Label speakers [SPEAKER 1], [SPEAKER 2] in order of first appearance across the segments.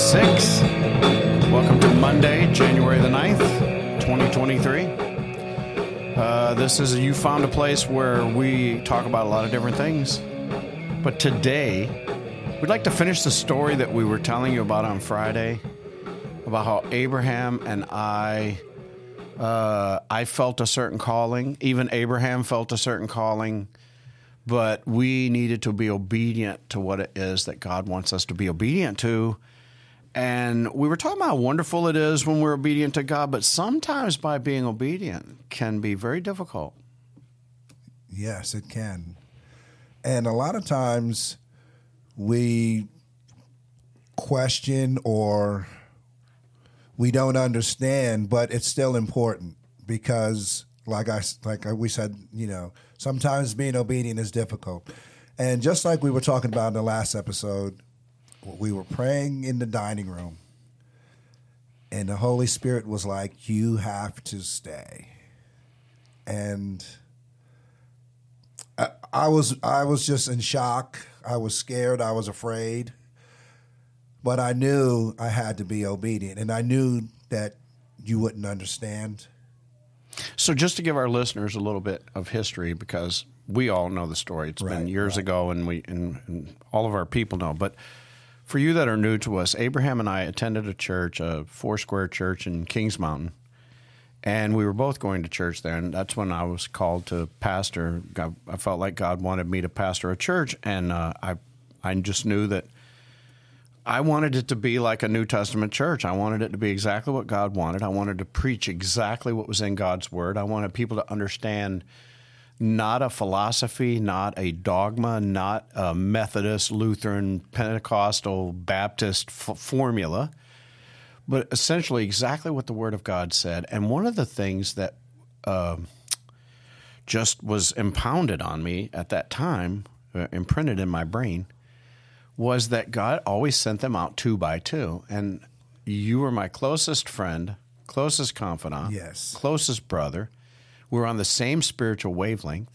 [SPEAKER 1] This is episode six. Welcome to Monday, January the 9th, 2023. Uh, this is You Found a Place where we talk about a lot of different things. But today, we'd like to finish the story that we were telling you about on Friday about how Abraham and I. Uh, I felt a certain calling. Even Abraham felt a certain calling but we needed to be obedient to what it is that God wants us to be obedient to. And we were talking about how wonderful it is when we're obedient to God, but sometimes by being obedient can be very difficult.
[SPEAKER 2] Yes, it can. And a lot of times we question or we don't understand, but it's still important because like I like we said, you know, sometimes being obedient is difficult. And just like we were talking about in the last episode, we were praying in the dining room, and the Holy Spirit was like, "You have to stay." And I, I was I was just in shock. I was scared. I was afraid. But I knew I had to be obedient, and I knew that you wouldn't understand
[SPEAKER 1] so, just to give our listeners a little bit of history, because we all know the story. It's right, been years right. ago, and we and, and, all of our people know. But for you that are new to us, Abraham and I attended a church, a Foursquare Church in Kings Mountain, and we were both going to church there. And that's when I was called to pastor. I felt like God wanted me to pastor a church, and uh, I I just knew that I wanted it to be like a New Testament church. I wanted it to be exactly what God wanted. I wanted to preach exactly what was in God's word. I wanted people to understand not a philosophy, not a dogma, not a Methodist, Lutheran, Pentecostal, Baptist f- formula, but essentially exactly what the Word of God said. And one of the things that uh, just was impounded on me at that time, uh, imprinted in my brain, was that God always sent them out two by two. And you were my closest friend, closest confidant,
[SPEAKER 2] yes.
[SPEAKER 1] closest brother. We're on the same spiritual wavelength.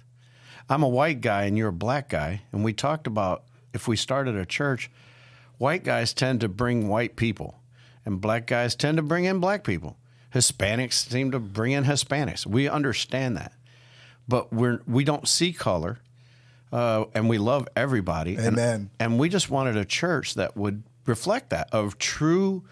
[SPEAKER 1] I'm a white guy and you're a black guy. And we talked about if we started a church, white guys tend to bring white people, and black guys tend to bring in black people. Hispanics seem to bring in Hispanics. We understand that. But we're, we don't see color uh, and we love everybody.
[SPEAKER 2] Amen.
[SPEAKER 1] And, and we just wanted a church that would reflect that of true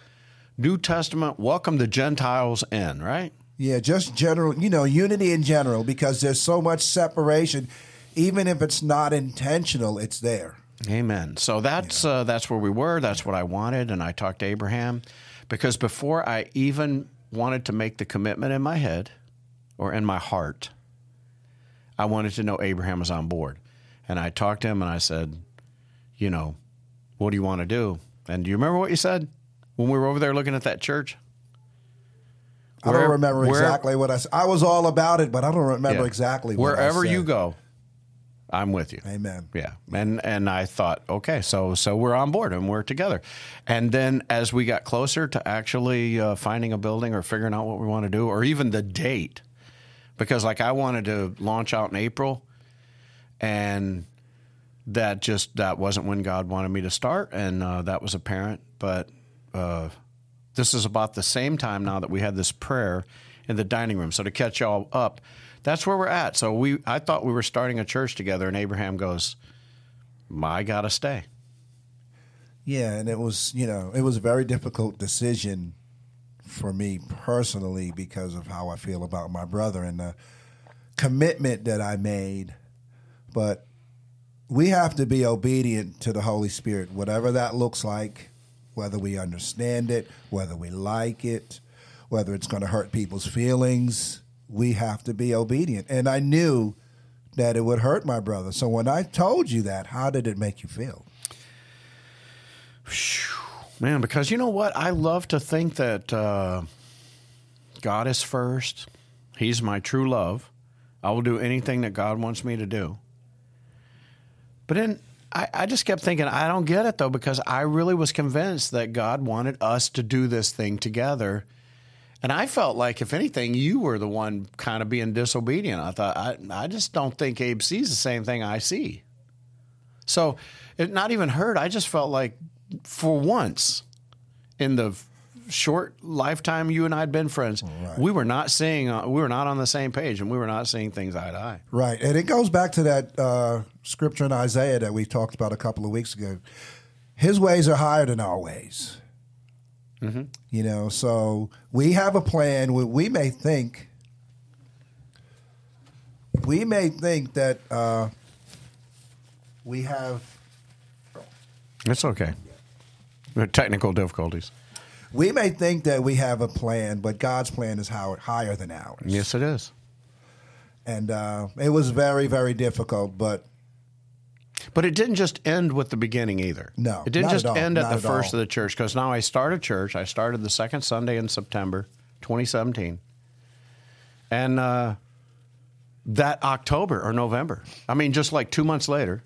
[SPEAKER 1] New Testament, welcome the Gentiles in, right?
[SPEAKER 2] Yeah, just general, you know, unity in general, because there's so much separation. Even if it's not intentional, it's there.
[SPEAKER 1] Amen. So that's yeah. uh, that's where we were. That's what I wanted, and I talked to Abraham because before I even wanted to make the commitment in my head or in my heart, I wanted to know Abraham was on board. And I talked to him and I said, you know, what do you want to do? And do you remember what you said when we were over there looking at that church?
[SPEAKER 2] I don't remember where, exactly what I said. I was all about it, but I don't remember yeah. exactly
[SPEAKER 1] Wherever you go, I'm with you.
[SPEAKER 2] Amen.
[SPEAKER 1] Yeah. And and I thought, okay, so so we're on board and we're together. And then as we got closer to actually uh, finding a building or figuring out what we want to do or even the date because like I wanted to launch out in April and that just that wasn't when God wanted me to start, and uh, that was apparent. But uh, this is about the same time now that we had this prayer in the dining room. So to catch y'all up, that's where we're at. So we, I thought we were starting a church together, and Abraham goes, "I gotta stay."
[SPEAKER 2] Yeah, and it was you know it was a very difficult decision for me personally because of how I feel about my brother and the commitment that I made but we have to be obedient to the Holy Spirit, whatever that looks like, whether we understand it, whether we like it, whether it's going to hurt people's feelings. We have to be obedient. And I knew that it would hurt my brother. So when I told you that, how did it make you feel?
[SPEAKER 1] Man, because you know what? I love to think that uh, God is first. He's my true love. I will do anything that God wants me to do. But then I, I just kept thinking, I don't get it though, because I really was convinced that God wanted us to do this thing together. And I felt like, if anything, you were the one kind of being disobedient. I thought, I, I just don't think Abe sees the same thing I see. So, it not even hurt. I just felt like for once in the short lifetime you and I had been friends, right. we were not seeing uh, we were not on the same page, and we were not seeing things eye to eye.
[SPEAKER 2] Right, and it goes back to that uh, scripture in Isaiah that we talked about a couple of weeks ago. His ways are higher than our ways. Mm-hmm. You know, so we have a plan. We, we may think, we may think that uh, we have.
[SPEAKER 1] It's okay. Technical difficulties.
[SPEAKER 2] We may think that we have a plan, but God's plan is how, higher than ours.
[SPEAKER 1] Yes, it is.
[SPEAKER 2] And uh, it was very, very difficult, but.
[SPEAKER 1] But it didn't just end with the beginning either.
[SPEAKER 2] No,
[SPEAKER 1] it didn't just at end at the at first all. of the church because now I started church. I started the second Sunday in September, 2017, and uh, that October or November, I mean, just like two months later,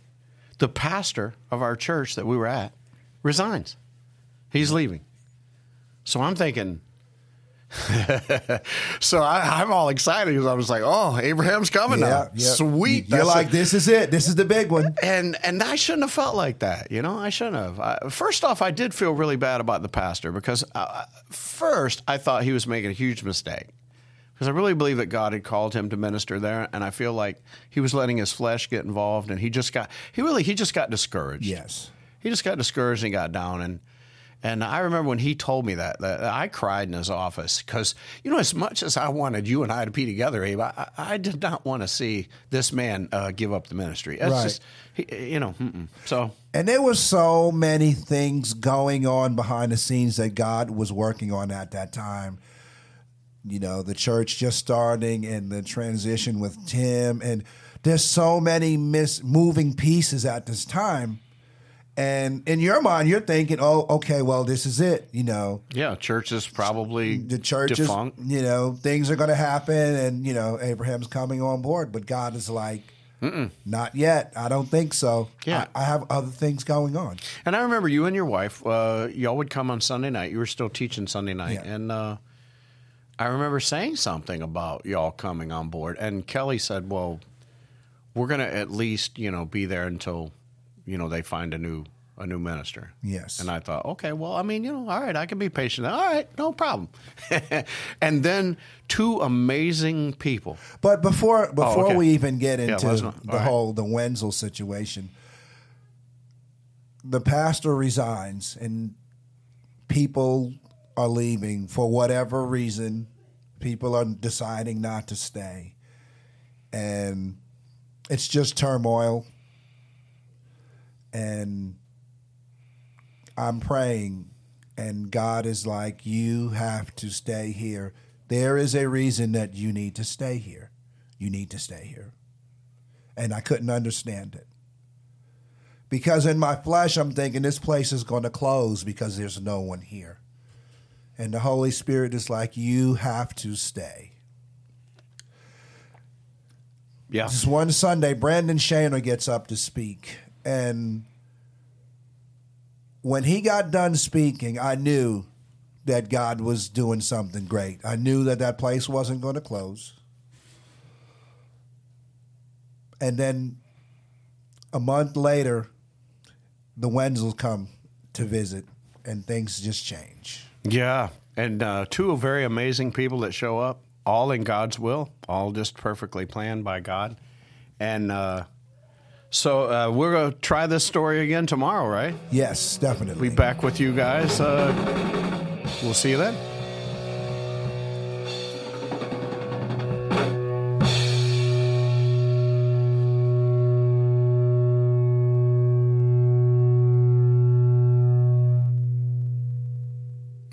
[SPEAKER 1] the pastor of our church that we were at resigns. He's leaving. So I'm thinking, so I, am all excited because I was like, "Oh, Abraham's coming yeah, now, yeah. sweet."
[SPEAKER 2] You're like, "This is it. This is the big one."
[SPEAKER 1] And and I shouldn't have felt like that, you know. I shouldn't have. I, first off, I did feel really bad about the pastor because uh, first I thought he was making a huge mistake because I really believe that God had called him to minister there, and I feel like he was letting his flesh get involved, and he just got he really he just got discouraged.
[SPEAKER 2] Yes,
[SPEAKER 1] he just got discouraged and got down and and I remember when he told me that, that I cried in his office because, you know, as much as I wanted you and I to be together, Abe, I, I did not want to see this man uh, give up the ministry. It's right. just, he, you know, mm-mm. so.
[SPEAKER 2] And there were so many things going on behind the scenes that God was working on at that time. You know, the church just starting and the transition with Tim. And there's so many mis- moving pieces at this time and in your mind, you're thinking, "Oh, okay, well, this is it." You know,
[SPEAKER 1] yeah, church is probably
[SPEAKER 2] the church defunct. Is, you know, things are going to happen, and you know, Abraham's coming on board, but God is like, Mm-mm. Not yet. I don't think so. Yeah. I, I, have other things going on.
[SPEAKER 1] And I remember you and your wife, uh, y'all would come on Sunday night. You were still teaching Sunday night. Yeah. And uh, I remember saying something about y'all coming on board. And Kelly said, well, we're going to at least, you know, be there until you know they find a new a new minister.
[SPEAKER 2] Yes.
[SPEAKER 1] And I thought, okay, well, I mean, you know, all right, I can be patient. All right, no problem. and then two amazing people.
[SPEAKER 2] But before oh, before oh, okay. we even get into yeah, the right. whole the Wenzel situation, the pastor resigns and people are leaving for whatever reason. People are deciding not to stay. And it's just turmoil and I'm praying, and God is like, You have to stay here. There is a reason that you need to stay here. You need to stay here. And I couldn't understand it. Because in my flesh, I'm thinking this place is going to close because there's no one here. And the Holy Spirit is like, You have to stay.
[SPEAKER 1] Yeah.
[SPEAKER 2] This one Sunday, Brandon Shaner gets up to speak, and when he got done speaking, I knew that God was doing something great. I knew that that place wasn't going to close. And then a month later, the Wenzels come to visit, and things just change.
[SPEAKER 1] Yeah, and uh, two very amazing people that show up, all in God's will, all just perfectly planned by God, and uh, so uh, we're going to try this story again tomorrow, right?
[SPEAKER 2] Yes, definitely.
[SPEAKER 1] Be back with you guys. Uh, we'll see you then.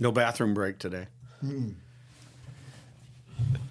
[SPEAKER 1] No bathroom break today. Mm-mm.